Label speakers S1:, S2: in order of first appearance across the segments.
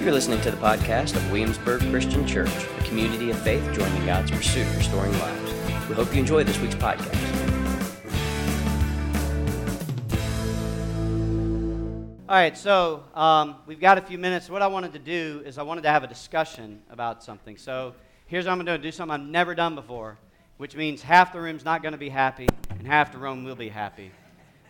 S1: You're listening to the podcast of Williamsburg Christian Church, a community of faith joining God's pursuit of restoring lives. We hope you enjoy this week's podcast.
S2: All right, so um, we've got a few minutes. What I wanted to do is I wanted to have a discussion about something. So here's what I'm going to do: do something I've never done before, which means half the room's not going to be happy and half the room will be happy.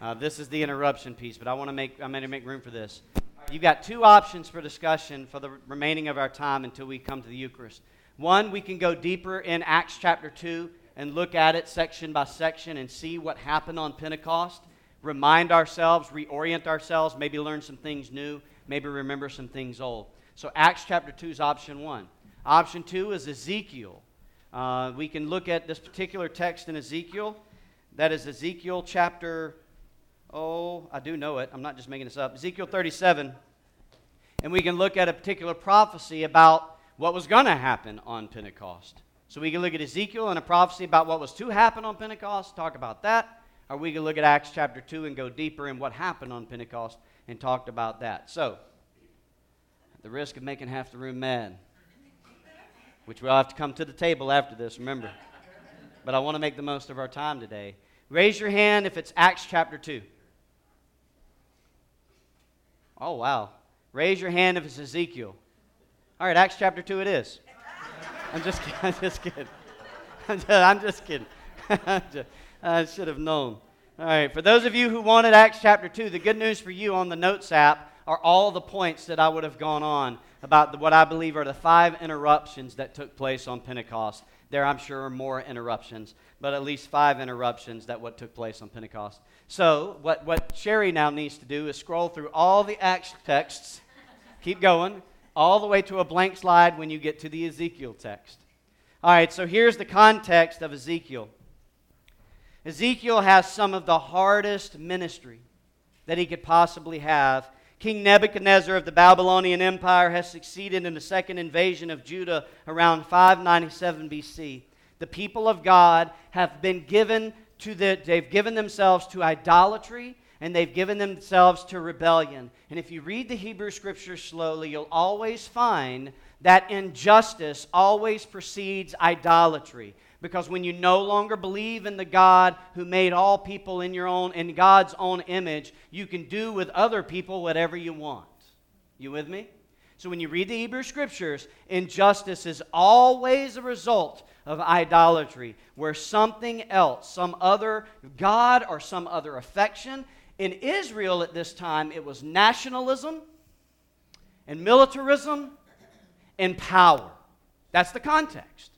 S2: Uh, this is the interruption piece, but I want to make I'm going to make room for this. You've got two options for discussion for the remaining of our time until we come to the Eucharist. One, we can go deeper in Acts chapter 2 and look at it section by section and see what happened on Pentecost, remind ourselves, reorient ourselves, maybe learn some things new, maybe remember some things old. So, Acts chapter 2 is option one. Option two is Ezekiel. Uh, we can look at this particular text in Ezekiel. That is Ezekiel chapter Oh, I do know it. I'm not just making this up. Ezekiel 37. And we can look at a particular prophecy about what was going to happen on Pentecost. So we can look at Ezekiel and a prophecy about what was to happen on Pentecost, talk about that. Or we can look at Acts chapter 2 and go deeper in what happened on Pentecost and talked about that. So, at the risk of making half the room mad, which we'll have to come to the table after this, remember. But I want to make the most of our time today. Raise your hand if it's Acts chapter 2. Oh, wow. Raise your hand if it's Ezekiel. All right, Acts chapter 2 it is. I'm just kidding. I'm just kidding. I'm just kidding. I should have known. All right, for those of you who wanted Acts chapter 2, the good news for you on the Notes app are all the points that I would have gone on about what I believe are the five interruptions that took place on Pentecost. There, I'm sure, are more interruptions, but at least five interruptions that what took place on Pentecost. So, what, what Sherry now needs to do is scroll through all the Acts texts, keep going, all the way to a blank slide when you get to the Ezekiel text. All right, so here's the context of Ezekiel. Ezekiel has some of the hardest ministry that he could possibly have. King Nebuchadnezzar of the Babylonian Empire has succeeded in the second invasion of Judah around 597 BC. The people of God have been given to the, they've given themselves to idolatry and they've given themselves to rebellion. And if you read the Hebrew scriptures slowly, you'll always find that injustice always precedes idolatry. Because when you no longer believe in the God who made all people in your own in God's own image, you can do with other people whatever you want. You with me? So when you read the Hebrew scriptures, injustice is always a result of idolatry, where something else, some other God or some other affection, in Israel at this time, it was nationalism and militarism and power. That's the context.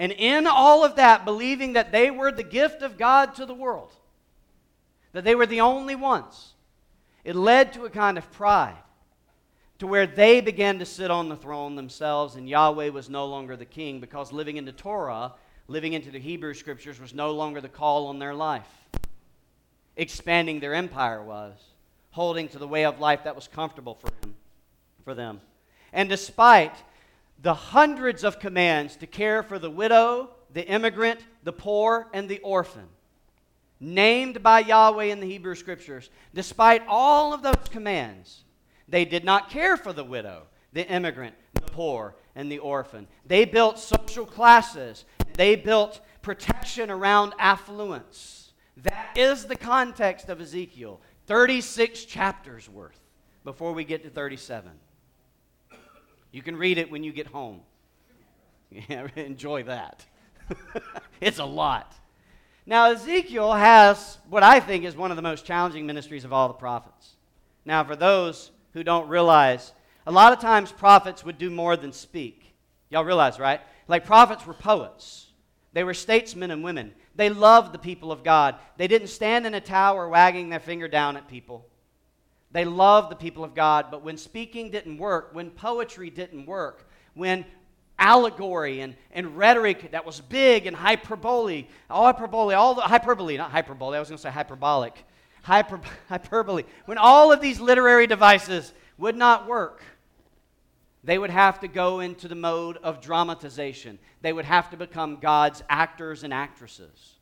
S2: And in all of that, believing that they were the gift of God to the world, that they were the only ones, it led to a kind of pride to where they began to sit on the throne themselves, and Yahweh was no longer the king because living in the Torah, living into the Hebrew scriptures, was no longer the call on their life. Expanding their empire was, holding to the way of life that was comfortable for, him, for them. And despite the hundreds of commands to care for the widow, the immigrant, the poor, and the orphan, named by Yahweh in the Hebrew scriptures, despite all of those commands, they did not care for the widow, the immigrant, the poor, and the orphan. They built social classes, they built protection around affluence. That is the context of Ezekiel. 36 chapters worth before we get to 37. You can read it when you get home. Enjoy that. it's a lot. Now, Ezekiel has what I think is one of the most challenging ministries of all the prophets. Now, for those who don't realize a lot of times prophets would do more than speak. Y'all realize, right? Like prophets were poets, they were statesmen and women. They loved the people of God. They didn't stand in a tower wagging their finger down at people. They loved the people of God, but when speaking didn't work, when poetry didn't work, when allegory and, and rhetoric that was big and hyperbole, all hyperbole, all the hyperbole, not hyperbole, I was going to say hyperbolic, hyper, hyperbole, when all of these literary devices would not work, they would have to go into the mode of dramatization. They would have to become God's actors and actresses.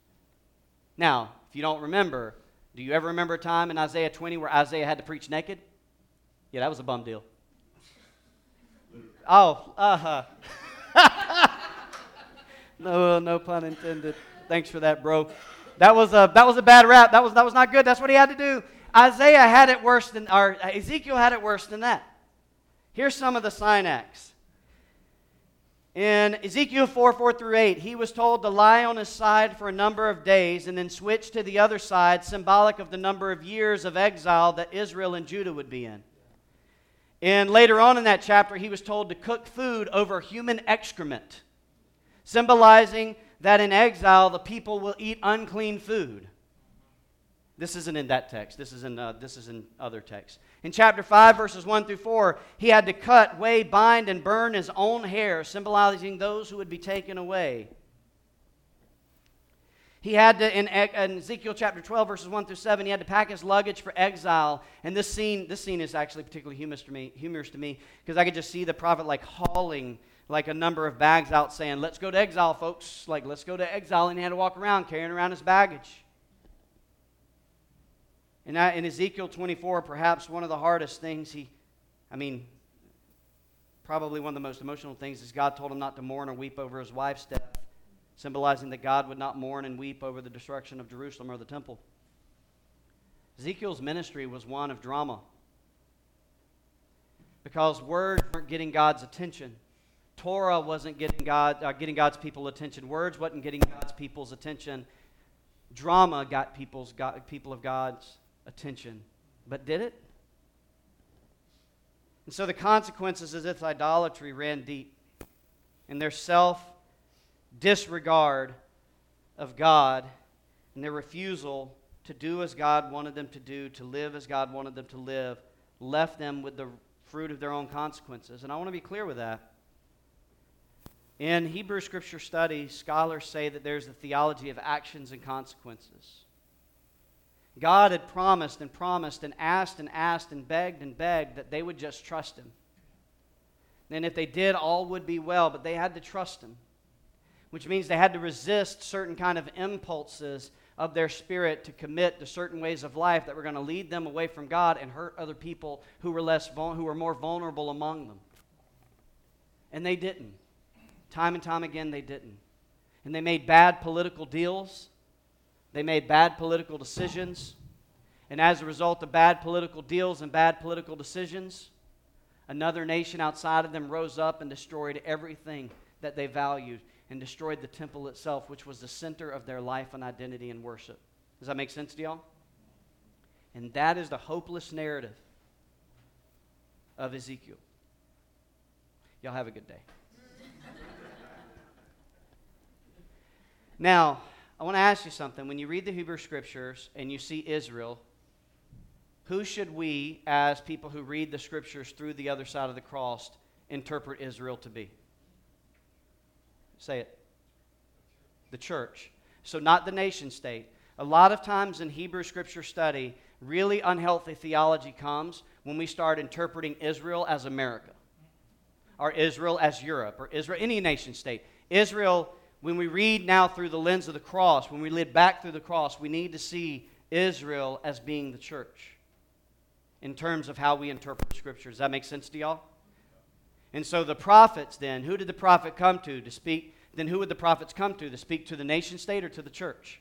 S2: Now, if you don't remember, do you ever remember a time in Isaiah 20 where Isaiah had to preach naked? Yeah, that was a bum deal. Oh, uh huh. no, no pun intended. Thanks for that, bro. That was a that was a bad rap. That was that was not good. That's what he had to do. Isaiah had it worse than, or Ezekiel had it worse than that. Here's some of the sign acts. In Ezekiel 4 4 through 8, he was told to lie on his side for a number of days and then switch to the other side, symbolic of the number of years of exile that Israel and Judah would be in. And later on in that chapter, he was told to cook food over human excrement, symbolizing that in exile the people will eat unclean food. This isn't in that text. This is in, uh, this is in other texts. In chapter 5, verses 1 through 4, he had to cut, weigh, bind, and burn his own hair, symbolizing those who would be taken away. He had to, in, in, Ezekiel chapter 12, verses 1 through 7, he had to pack his luggage for exile. And this scene, this scene is actually particularly humorous to me, humorous to me because I could just see the prophet like hauling like a number of bags out saying, Let's go to exile, folks. Like, let's go to exile. And he had to walk around carrying around his baggage. And in Ezekiel 24, perhaps one of the hardest things he, I mean, probably one of the most emotional things is God told him not to mourn or weep over his wife's death, symbolizing that God would not mourn and weep over the destruction of Jerusalem or the temple. Ezekiel's ministry was one of drama because words weren't getting God's attention. Torah wasn't getting, God, uh, getting God's people attention. Words wasn't getting God's people's attention. Drama got people's, God, people of God's attention. But did it? And so the consequences of this idolatry ran deep. And their self disregard of God and their refusal to do as God wanted them to do, to live as God wanted them to live, left them with the fruit of their own consequences. And I want to be clear with that. In Hebrew scripture study, scholars say that there's a theology of actions and consequences. God had promised and promised and asked and asked and begged and begged that they would just trust Him. And if they did, all would be well, but they had to trust Him, which means they had to resist certain kind of impulses of their spirit to commit to certain ways of life that were going to lead them away from God and hurt other people who were less who were more vulnerable among them. And they didn't. Time and time again, they didn't. And they made bad political deals they made bad political decisions. And as a result of bad political deals and bad political decisions, another nation outside of them rose up and destroyed everything that they valued and destroyed the temple itself, which was the center of their life and identity and worship. Does that make sense to y'all? And that is the hopeless narrative of Ezekiel. Y'all have a good day. now, I want to ask you something. When you read the Hebrew Scriptures and you see Israel, who should we, as people who read the Scriptures through the other side of the cross, interpret Israel to be? Say it. The church. So, not the nation state. A lot of times in Hebrew Scripture study, really unhealthy theology comes when we start interpreting Israel as America, or Israel as Europe, or Israel, any nation state. Israel when we read now through the lens of the cross, when we live back through the cross, we need to see Israel as being the church in terms of how we interpret Scripture. Does that make sense to y'all? And so the prophets, then, who did the prophet come to to speak? Then who would the prophets come to to speak to the nation state or to the church?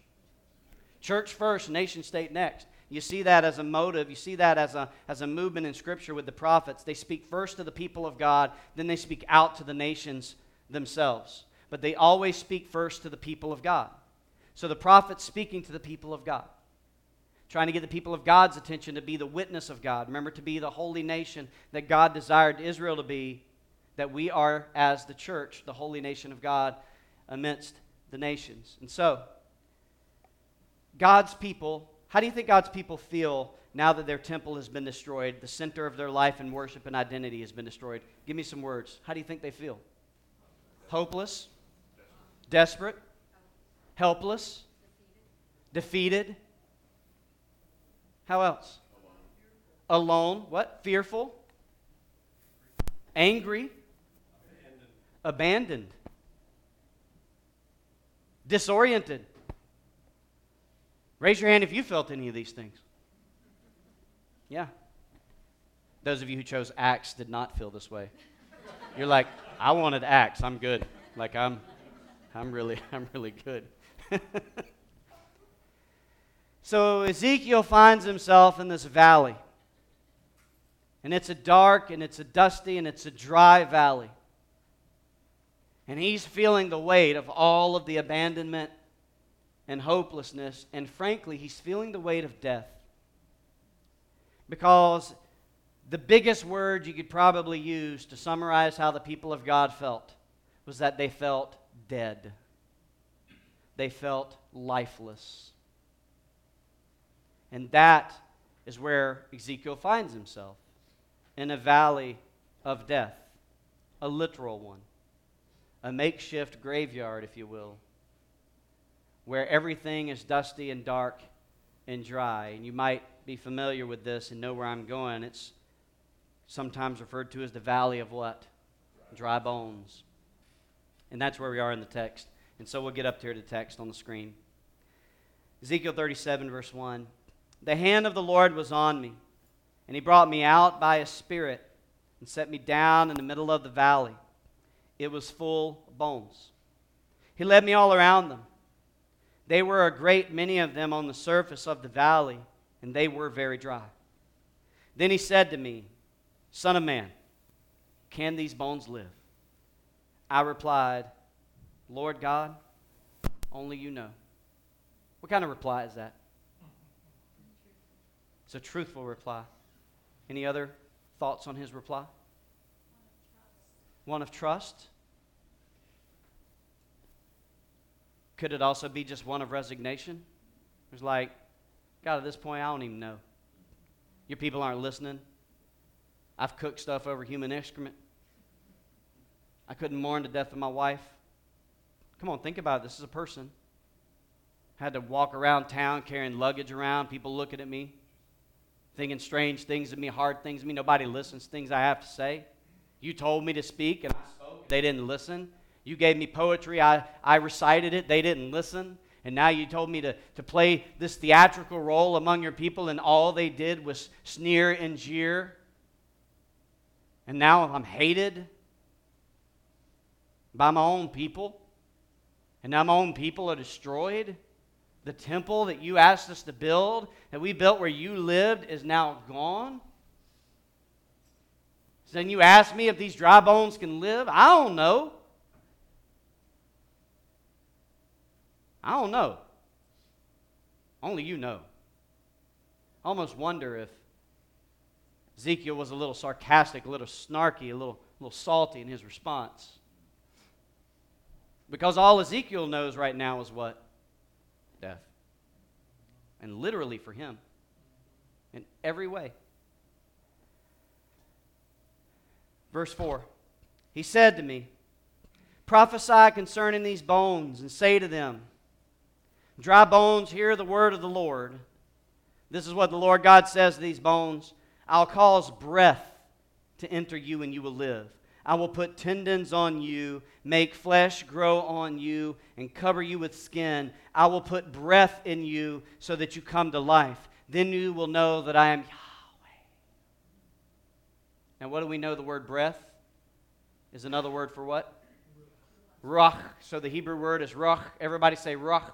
S2: Church first, nation state next. You see that as a motive. You see that as a, as a movement in Scripture with the prophets. They speak first to the people of God, then they speak out to the nations themselves but they always speak first to the people of God. So the prophet's speaking to the people of God, trying to get the people of God's attention to be the witness of God. Remember, to be the holy nation that God desired Israel to be, that we are, as the church, the holy nation of God amidst the nations. And so, God's people, how do you think God's people feel now that their temple has been destroyed, the center of their life and worship and identity has been destroyed? Give me some words. How do you think they feel? Hopeless? Desperate, helpless, defeated. How else? Alone. What? Fearful, angry, abandoned, disoriented. Raise your hand if you felt any of these things. Yeah. Those of you who chose Acts did not feel this way. You're like, I wanted Acts. I'm good. Like I'm, I'm really, I'm really good. so Ezekiel finds himself in this valley. And it's a dark and it's a dusty and it's a dry valley. And he's feeling the weight of all of the abandonment and hopelessness. And frankly, he's feeling the weight of death. Because the biggest word you could probably use to summarize how the people of God felt was that they felt dead. They felt lifeless. And that is where Ezekiel finds himself in a valley of death, a literal one, a makeshift graveyard, if you will, where everything is dusty and dark and dry. And you might be familiar with this and know where I'm going. It's sometimes referred to as the valley of what? Dry bones. And that's where we are in the text. And so we'll get up here to the text on the screen. Ezekiel 37, verse 1. The hand of the Lord was on me, and he brought me out by his spirit and set me down in the middle of the valley. It was full of bones. He led me all around them. They were a great many of them on the surface of the valley, and they were very dry. Then he said to me, Son of man, can these bones live? I replied, Lord God, only you know. What kind of reply is that? It's a truthful reply. Any other thoughts on his reply? One of trust. Could it also be just one of resignation? It's like, God, at this point, I don't even know. Your people aren't listening. I've cooked stuff over human excrement. I couldn't mourn the death of my wife. Come on, think about it. This is a person. had to walk around town carrying luggage around, people looking at me, thinking strange things of me, hard things of me. Nobody listens to things I have to say. You told me to speak, and I spoke. They didn't listen. You gave me poetry, I, I recited it. They didn't listen. And now you told me to, to play this theatrical role among your people, and all they did was sneer and jeer. And now I'm hated by my own people. And now my own people are destroyed. The temple that you asked us to build, that we built where you lived, is now gone. So then you ask me if these dry bones can live? I don't know. I don't know. Only you know. I almost wonder if Ezekiel was a little sarcastic, a little snarky, a little, a little salty in his response. Because all Ezekiel knows right now is what? Death. And literally for him, in every way. Verse 4 He said to me, Prophesy concerning these bones, and say to them, Dry bones, hear the word of the Lord. This is what the Lord God says to these bones I'll cause breath to enter you, and you will live. I will put tendons on you, make flesh grow on you, and cover you with skin. I will put breath in you so that you come to life. Then you will know that I am Yahweh. Now, what do we know the word breath is another word for what? Ruach. So the Hebrew word is ruach. Everybody say ruach.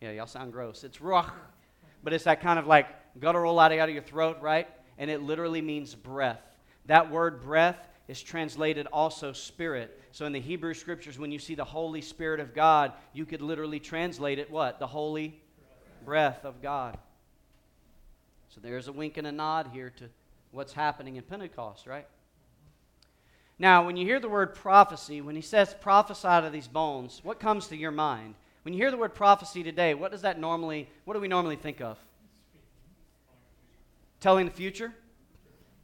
S2: Yeah, y'all sound gross. It's ruach. But it's that kind of like guttural out of your throat, right? And it literally means breath. That word breath is translated also spirit. So in the Hebrew scriptures, when you see the Holy Spirit of God, you could literally translate it what? The Holy breath of God. So there's a wink and a nod here to what's happening in Pentecost, right? Now, when you hear the word prophecy, when he says prophesy to these bones, what comes to your mind? When you hear the word prophecy today, what does that normally, what do we normally think of? Telling the future?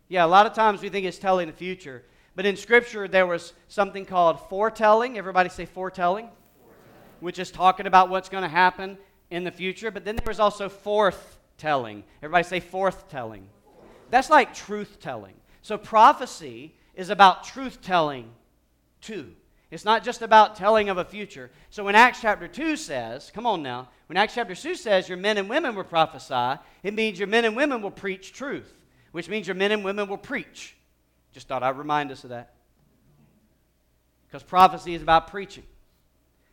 S2: Yeah, a lot of times we think it's telling the future. But in Scripture, there was something called foretelling. Everybody say foretelling, foretelling. which is talking about what's going to happen in the future. But then there was also forthtelling. Everybody say forthtelling. That's like truth telling. So prophecy is about truth telling too. It's not just about telling of a future. So when Acts chapter 2 says, come on now, when Acts chapter 2 says your men and women will prophesy, it means your men and women will preach truth, which means your men and women will preach. Just thought I'd remind us of that. Because prophecy is about preaching.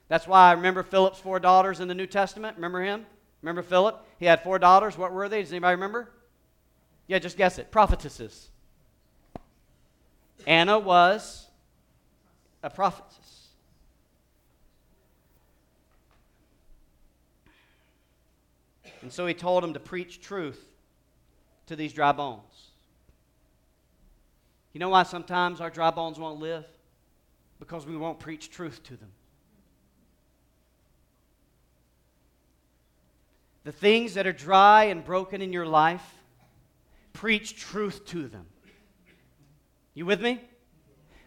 S2: That's why I remember Philip's four daughters in the New Testament. Remember him? Remember Philip? He had four daughters. What were they? Does anybody remember? Yeah, just guess it. Prophetesses. Anna was a prophetess. And so he told him to preach truth to these dry bones. You know why sometimes our dry bones won't live? Because we won't preach truth to them. The things that are dry and broken in your life, preach truth to them. You with me?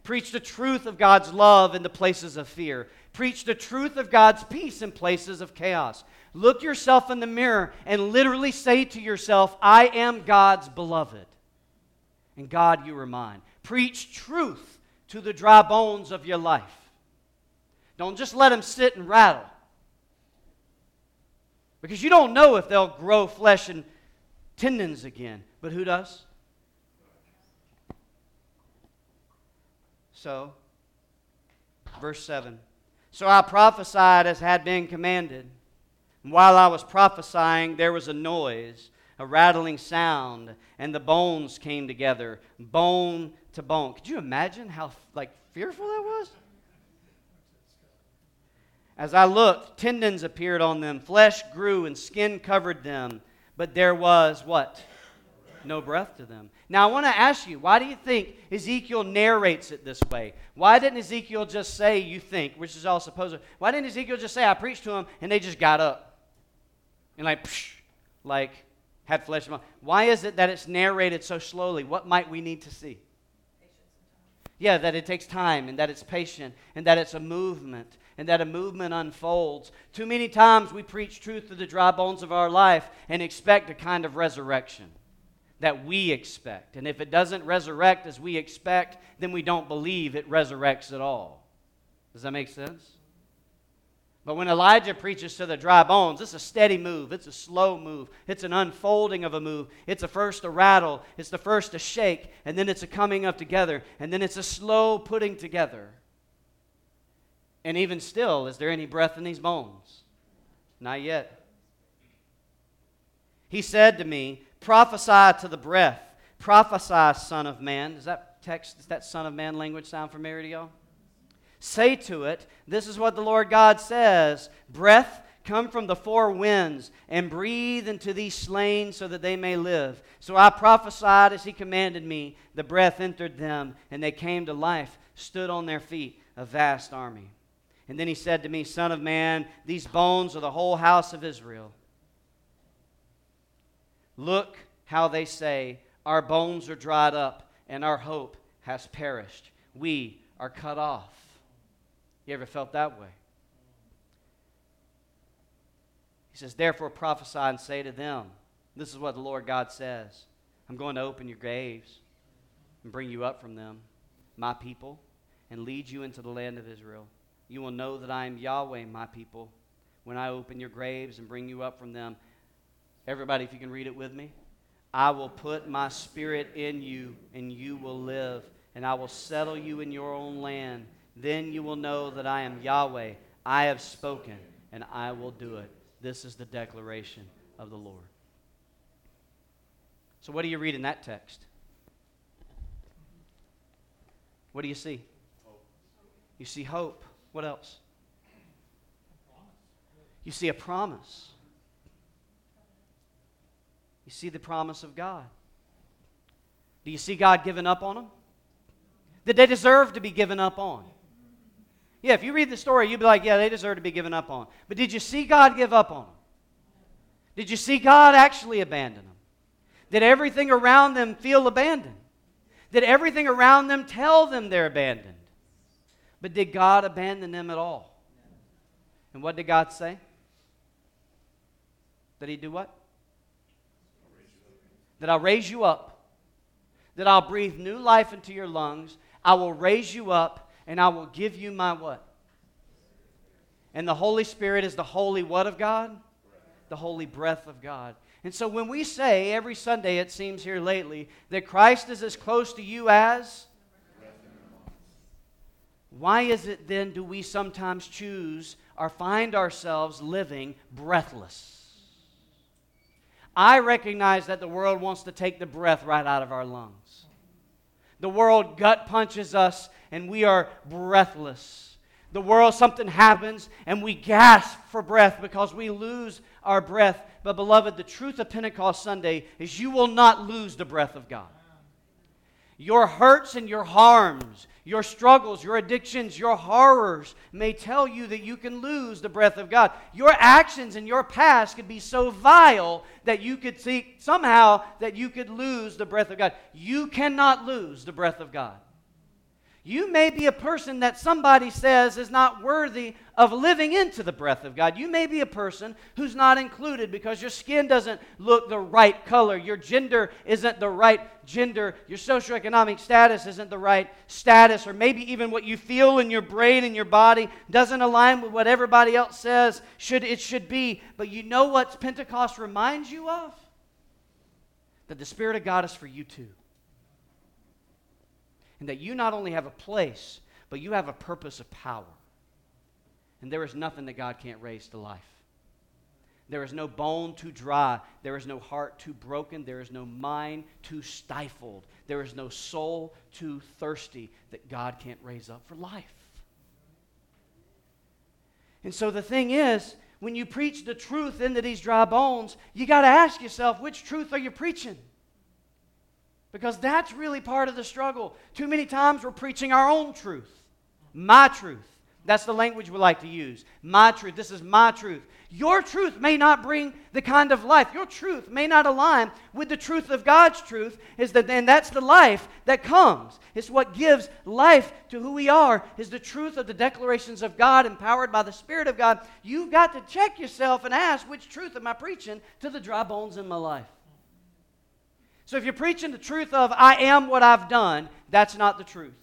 S2: Preach the truth of God's love in the places of fear. Preach the truth of God's peace in places of chaos. Look yourself in the mirror and literally say to yourself, I am God's beloved. And God, you are mine. Preach truth to the dry bones of your life. Don't just let them sit and rattle. Because you don't know if they'll grow flesh and tendons again. But who does? So, verse 7. So I prophesied as had been commanded. And while I was prophesying, there was a noise, a rattling sound, and the bones came together, bone to bone. Could you imagine how like fearful that was? As I looked, tendons appeared on them, flesh grew and skin covered them, but there was what? No breath to them. Now I want to ask you, why do you think Ezekiel narrates it this way? Why didn't Ezekiel just say, you think, which is all supposed why didn't Ezekiel just say, I preached to them, and they just got up? and like, psh, like had flesh and. Why is it that it's narrated so slowly? What might we need to see? Yeah, that it takes time and that it's patient and that it's a movement and that a movement unfolds. Too many times we preach truth to the dry bones of our life and expect a kind of resurrection that we expect. And if it doesn't resurrect as we expect, then we don't believe it resurrects at all. Does that make sense? But when Elijah preaches to the dry bones, it's a steady move. It's a slow move. It's an unfolding of a move. It's a first to rattle. It's the first to shake. And then it's a coming up together. And then it's a slow putting together. And even still, is there any breath in these bones? Not yet. He said to me, Prophesy to the breath. Prophesy, Son of Man. Does that text, does that Son of Man language sound familiar to y'all? Say to it, This is what the Lord God says Breath, come from the four winds and breathe into these slain so that they may live. So I prophesied as he commanded me. The breath entered them, and they came to life, stood on their feet, a vast army. And then he said to me, Son of man, these bones are the whole house of Israel. Look how they say, Our bones are dried up, and our hope has perished. We are cut off. You ever felt that way? He says, Therefore prophesy and say to them, This is what the Lord God says I'm going to open your graves and bring you up from them, my people, and lead you into the land of Israel. You will know that I am Yahweh, my people, when I open your graves and bring you up from them. Everybody, if you can read it with me. I will put my spirit in you, and you will live, and I will settle you in your own land then you will know that I am Yahweh. I have spoken, and I will do it. This is the declaration of the Lord. So, what do you read in that text? What do you see? Hope. You see hope. What else? You see a promise. You see the promise of God. Do you see God giving up on them? Did they deserve to be given up on? Yeah, if you read the story, you'd be like, yeah, they deserve to be given up on. But did you see God give up on them? Did you see God actually abandon them? Did everything around them feel abandoned? Did everything around them tell them they're abandoned? But did God abandon them at all? And what did God say? That He'd do what? That I'll raise you up. That I'll breathe new life into your lungs. I will raise you up and I will give you my what? And the Holy Spirit is the holy what of God? The holy breath of God. And so when we say every Sunday, it seems here lately, that Christ is as close to you as why is it then do we sometimes choose or find ourselves living breathless? I recognize that the world wants to take the breath right out of our lungs. The world gut punches us and we are breathless. The world, something happens and we gasp for breath because we lose our breath. But, beloved, the truth of Pentecost Sunday is you will not lose the breath of God. Your hurts and your harms, your struggles, your addictions, your horrors may tell you that you can lose the breath of God. Your actions and your past could be so vile that you could see somehow that you could lose the breath of God. You cannot lose the breath of God. You may be a person that somebody says is not worthy of living into the breath of God. You may be a person who's not included because your skin doesn't look the right color, your gender isn't the right gender, your socioeconomic status isn't the right status, or maybe even what you feel in your brain and your body doesn't align with what everybody else says should it should be. But you know what Pentecost reminds you of? That the Spirit of God is for you too and that you not only have a place, but you have a purpose of power. And there is nothing that God can't raise to life. There is no bone too dry. There is no heart too broken. There is no mind too stifled. There is no soul too thirsty that God can't raise up for life. And so the thing is, when you preach the truth into these dry bones, you got to ask yourself, which truth are you preaching? Because that's really part of the struggle. Too many times we're preaching our own truth, my truth. That's the language we like to use. My truth. This is my truth. Your truth may not bring the kind of life. Your truth may not align with the truth of God's truth. Is that and that's the life that comes. It's what gives life to who we are. Is the truth of the declarations of God, empowered by the Spirit of God. You've got to check yourself and ask, which truth am I preaching to the dry bones in my life? So if you're preaching the truth of, I am what I've done, that's not the truth.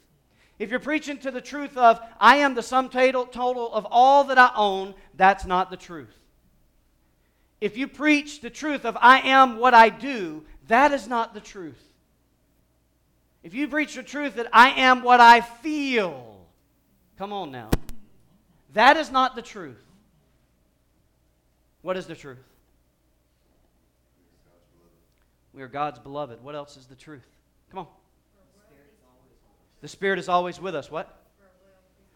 S2: If you're preaching to the truth of, I am the sum total, of all that I own, that's not the truth. If you preach the truth of, I am what I do, that is not the truth. If you preach the truth that I am what I feel, come on now, that is not the truth. What is the truth? We are God's beloved. What else is the truth? Come on. The Spirit is always with us. What?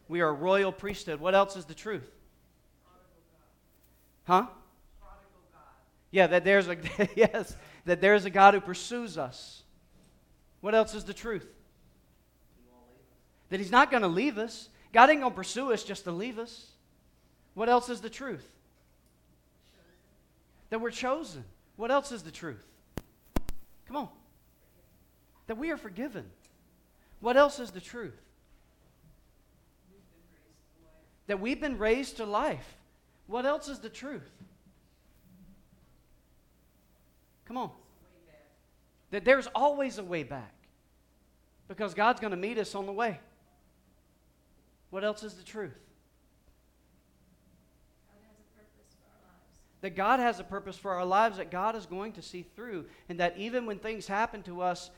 S2: We are royal priesthood. What else is the truth? Huh? Yeah, that there's a yes, that there's a God who pursues us. What else is the truth? That he's not going to leave us. God ain't going to pursue us just to leave us. What else is the truth? That we're chosen. What else is the truth? Come on. That we are forgiven. What else is the truth? That we've been raised to life. What else is the truth? Come on. That there's always a way back. Because God's going to meet us on the way. What else is the truth? That God has a purpose for our lives that God is going to see through, and that even when things happen to us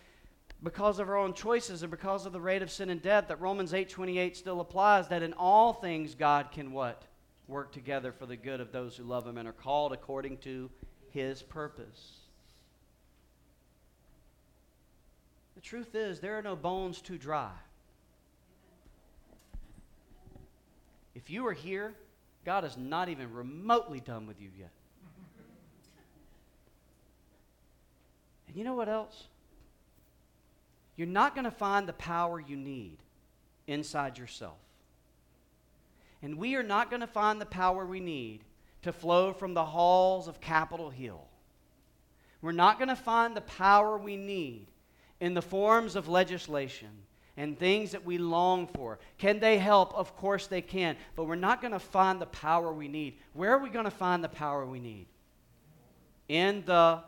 S2: because of our own choices and because of the rate of sin and death, that Romans 8:28 still applies that in all things God can what? Work together for the good of those who love him and are called according to his purpose. The truth is there are no bones too dry. If you are here God is not even remotely done with you yet. And you know what else? You're not going to find the power you need inside yourself. And we are not going to find the power we need to flow from the halls of Capitol Hill. We're not going to find the power we need in the forms of legislation and things that we long for. Can they help? Of course they can. But we're not going to find the power we need. Where are we going to find the power we need? In the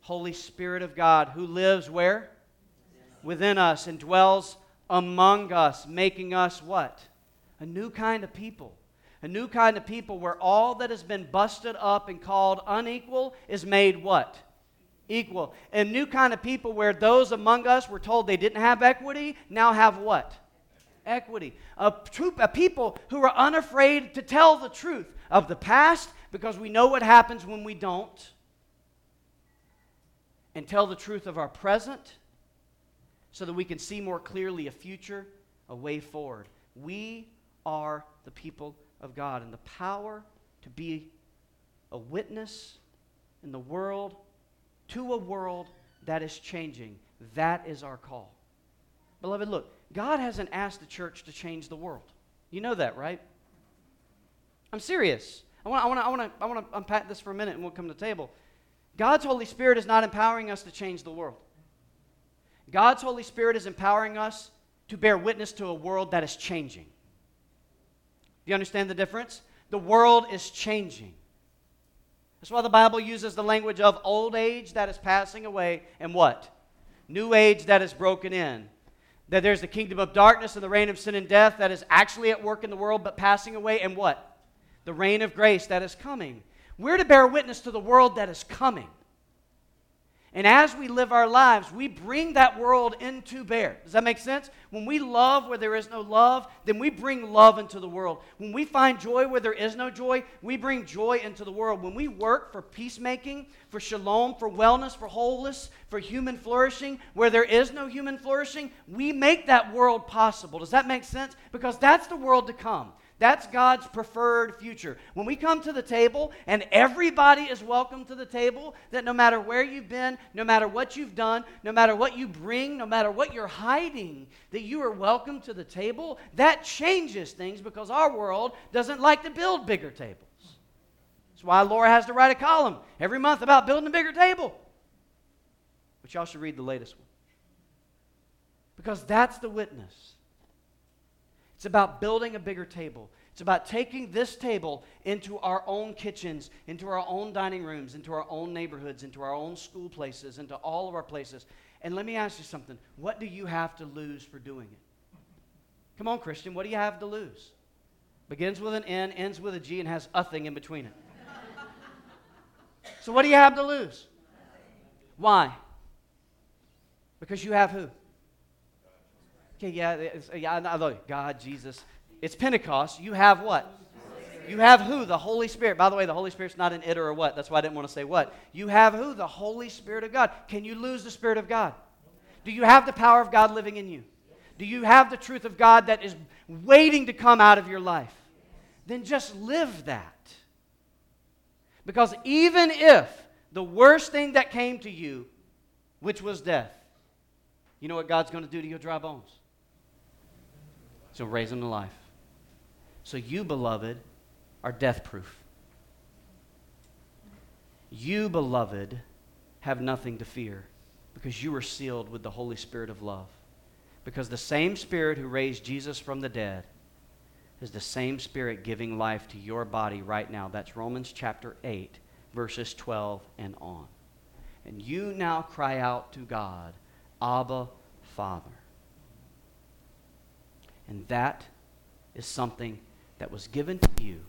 S2: Holy Spirit of God who lives where? Within us and dwells among us, making us what? A new kind of people. A new kind of people where all that has been busted up and called unequal is made what? Equal. A new kind of people where those among us were told they didn't have equity now have what? equity. A, troop, a people who are unafraid to tell the truth of the past because we know what happens when we don't, and tell the truth of our present so that we can see more clearly a future, a way forward. We are the people of God, and the power to be a witness in the world to a world that is changing. That is our call. Beloved, look, God hasn't asked the church to change the world. You know that, right? I'm serious. I want, I I to, I want to unpack this for a minute and we'll come to the table. God's Holy Spirit is not empowering us to change the world. God's Holy Spirit is empowering us to bear witness to a world that is changing. Do you understand the difference? The world is changing. That's why the Bible uses the language of old age that is passing away and what? New age that is broken in. That there's the kingdom of darkness and the reign of sin and death that is actually at work in the world but passing away, and what? The reign of grace that is coming. We're to bear witness to the world that is coming. And as we live our lives, we bring that world into bear. Does that make sense? When we love where there is no love, then we bring love into the world. When we find joy where there is no joy, we bring joy into the world. When we work for peacemaking, for shalom, for wellness, for wholeness, for human flourishing, where there is no human flourishing, we make that world possible. Does that make sense? Because that's the world to come. That's God's preferred future. When we come to the table and everybody is welcome to the table, that no matter where you've been, no matter what you've done, no matter what you bring, no matter what you're hiding, that you are welcome to the table, that changes things because our world doesn't like to build bigger tables. That's why Laura has to write a column every month about building a bigger table. But y'all should read the latest one. Because that's the witness. It's about building a bigger table. It's about taking this table into our own kitchens, into our own dining rooms, into our own neighborhoods, into our own school places, into all of our places. And let me ask you something. What do you have to lose for doing it? Come on, Christian, what do you have to lose? Begins with an N, ends with a G, and has a thing in between it. so what do you have to lose? Why? Because you have who? Okay, yeah, yeah, I know. God, Jesus. It's Pentecost. You have what? You have who? The Holy Spirit. By the way, the Holy Spirit's not an it or a what. That's why I didn't want to say what. You have who? The Holy Spirit of God. Can you lose the Spirit of God? Do you have the power of God living in you? Do you have the truth of God that is waiting to come out of your life? Then just live that. Because even if the worst thing that came to you, which was death, you know what God's going to do to your dry bones? So raise them to life. So you, beloved, are death proof. You, beloved, have nothing to fear because you are sealed with the Holy Spirit of love. Because the same Spirit who raised Jesus from the dead is the same Spirit giving life to your body right now. That's Romans chapter 8, verses 12 and on. And you now cry out to God, Abba, Father. And that is something that was given to you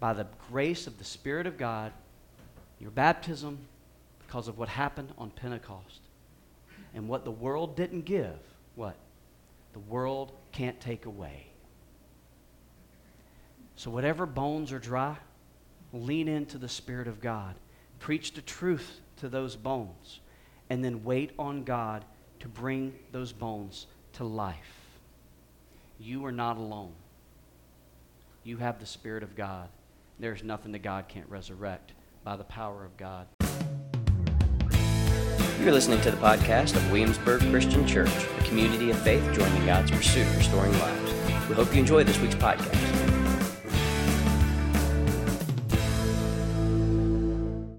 S2: by the grace of the Spirit of God, your baptism, because of what happened on Pentecost. And what the world didn't give, what? The world can't take away. So, whatever bones are dry, lean into the Spirit of God. Preach the truth to those bones. And then wait on God to bring those bones to life. You are not alone. You have the Spirit of God. There's nothing that God can't resurrect by the power of God.
S1: You're listening to the podcast of Williamsburg Christian Church, a community of faith joining God's pursuit restoring lives. We hope you enjoy this week's podcast.